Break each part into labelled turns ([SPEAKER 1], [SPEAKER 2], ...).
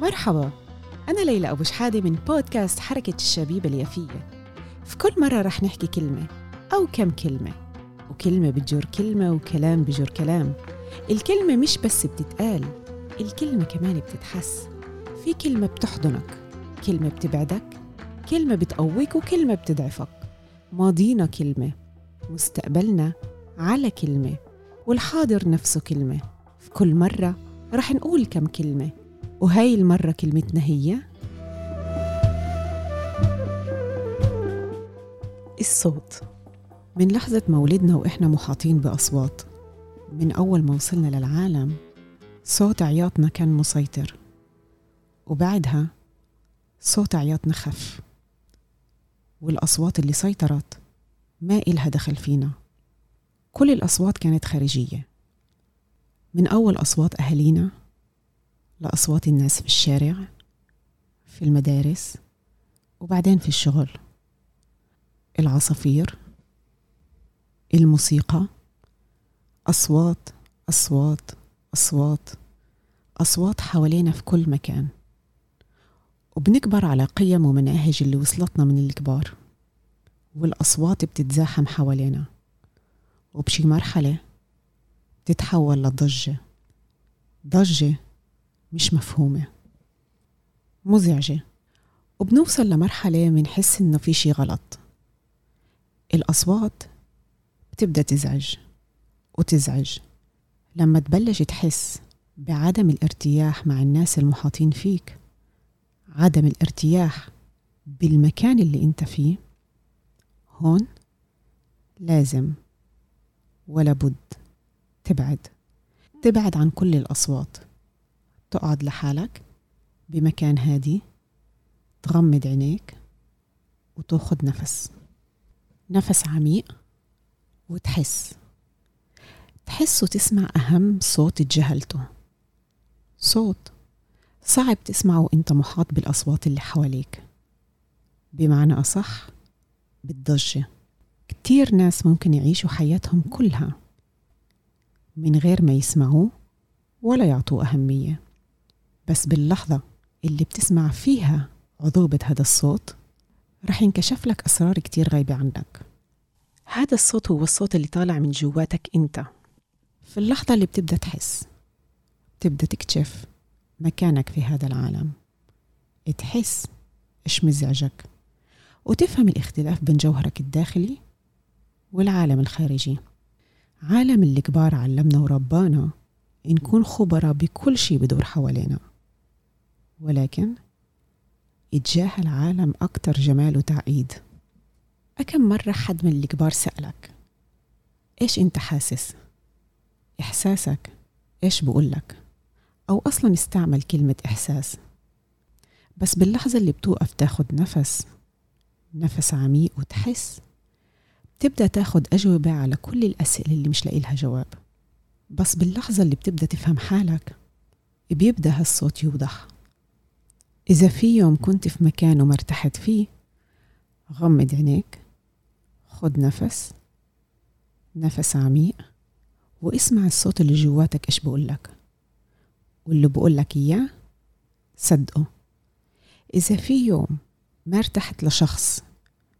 [SPEAKER 1] مرحبا. أنا ليلى أبو شحادة من بودكاست حركة الشبيبة اليافية. في كل مرة رح نحكي كلمة أو كم كلمة وكلمة بتجر كلمة وكلام بجر كلام. الكلمة مش بس بتتقال الكلمة كمان بتتحس. في كلمة بتحضنك كلمة بتبعدك كلمة بتقويك وكلمة بتضعفك. ماضينا كلمة مستقبلنا على كلمة والحاضر نفسه كلمة. في كل مرة رح نقول كم كلمة وهاي المرة كلمتنا هي الصوت. من لحظة مولدنا وإحنا محاطين بأصوات من أول ما وصلنا للعالم صوت عياطنا كان مسيطر. وبعدها صوت عياطنا خف والأصوات اللي سيطرت ما إلها دخل فينا. كل الأصوات كانت خارجية. من أول أصوات أهالينا لأصوات الناس في الشارع في المدارس وبعدين في الشغل. العصافير الموسيقى أصوات أصوات أصوات أصوات حوالينا في كل مكان. وبنكبر على قيم ومناهج اللي وصلتنا من الكبار والأصوات بتتزاحم حوالينا. وبشي مرحلة بتتحول لضجة. ضجة مش مفهومة. مزعجة. وبنوصل لمرحلة منحس إنه في شي غلط. الأصوات بتبدأ تزعج وتزعج. لما تبلش تحس بعدم الارتياح مع الناس المحاطين فيك عدم الارتياح بالمكان اللي أنت فيه هون لازم ولا بد تبعد. تبعد عن كل الأصوات. تقعد لحالك بمكان هادي تغمض عينيك وتاخد نفس. نفس عميق وتحس. تحس وتسمع أهم صوت تجاهلته صوت صعب تسمعه وأنت محاط بالأصوات اللي حواليك. بمعنى أصح بالضجة. كتير ناس ممكن يعيشوا حياتهم كلها من غير ما يسمعوه ولا يعطوه أهمية. بس باللحظة اللي بتسمع فيها عذوبة هذا الصوت رح ينكشف لك أسرار كتير غايبة عنك. هذا الصوت هو الصوت اللي طالع من جواتك أنت. في اللحظة اللي بتبدأ تحس بتبدأ تكتشف مكانك في هذا العالم. تحس إيش مزعجك. وتفهم الاختلاف بين جوهرك الداخلي والعالم الخارجي. عالم الكبار علمنا وربانا نكون خبراء بكل شي بدور حوالينا. ولكن يتجاهل عالم أكتر جمال وتعقيد. أكم مرة حد من الكبار سألك إيش أنت حاسس؟ إحساسك؟ إيش بقولك؟ أو أصلا استعمل كلمة إحساس. بس باللحظة اللي بتوقف تاخد نفس نفس عميق وتحس. تبدأ تاخد أجوبة على كل الأسئلة اللي مش لاقي لها جواب. بس باللحظة اللي بتبدأ تفهم حالك بيبدأ هالصوت يوضح. إذا في يوم كنت في مكان وما ارتحت فيه غمض عينيك خد نفس نفس عميق واسمع الصوت اللي جواتك إيش بقولك واللي بقولك إياه صدقه. إذا في يوم ما ارتحت لشخص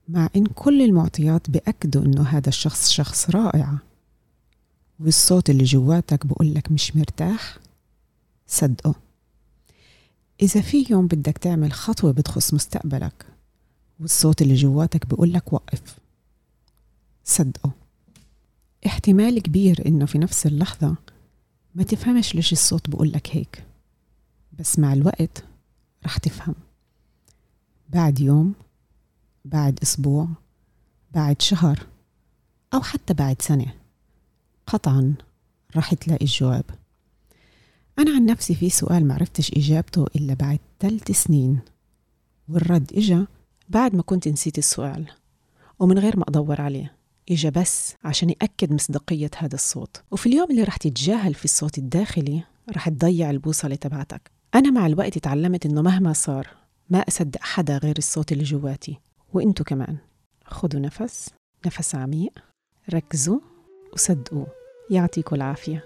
[SPEAKER 1] مع إن كل المعطيات بأكدوا إنه هذا الشخص شخص رائع والصوت اللي جواتك بقولك مش مرتاح صدقه. إذا في يوم بدك تعمل خطوة بتخص مستقبلك والصوت اللي جواتك بقولك وقف. صدقه. احتمال كبير إنه في نفس اللحظة ما تفهمش ليش الصوت بقولك هيك بس مع الوقت رح تفهم. بعد يوم بعد أسبوع بعد شهر أو حتى بعد سنة قطعا رح تلاقي الجواب. أنا عن نفسي في سؤال معرفتش إجابته إلا بعد ثلاث سنين والرد إجا بعد ما كنت نسيت السؤال ومن غير ما أدور عليه إجا بس عشان يأكد مصداقية هذا الصوت. وفي اليوم اللي رح تتجاهل في الصوت الداخلي رح تضيع البوصلة تبعتك. أنا مع الوقت تعلمت إنه مهما صار ما أصدق حدا غير الصوت اللي جواتي. وإنتو كمان. خدوا نفس نفس عميق ركزوا وصدقوا. يعطيكم العافية.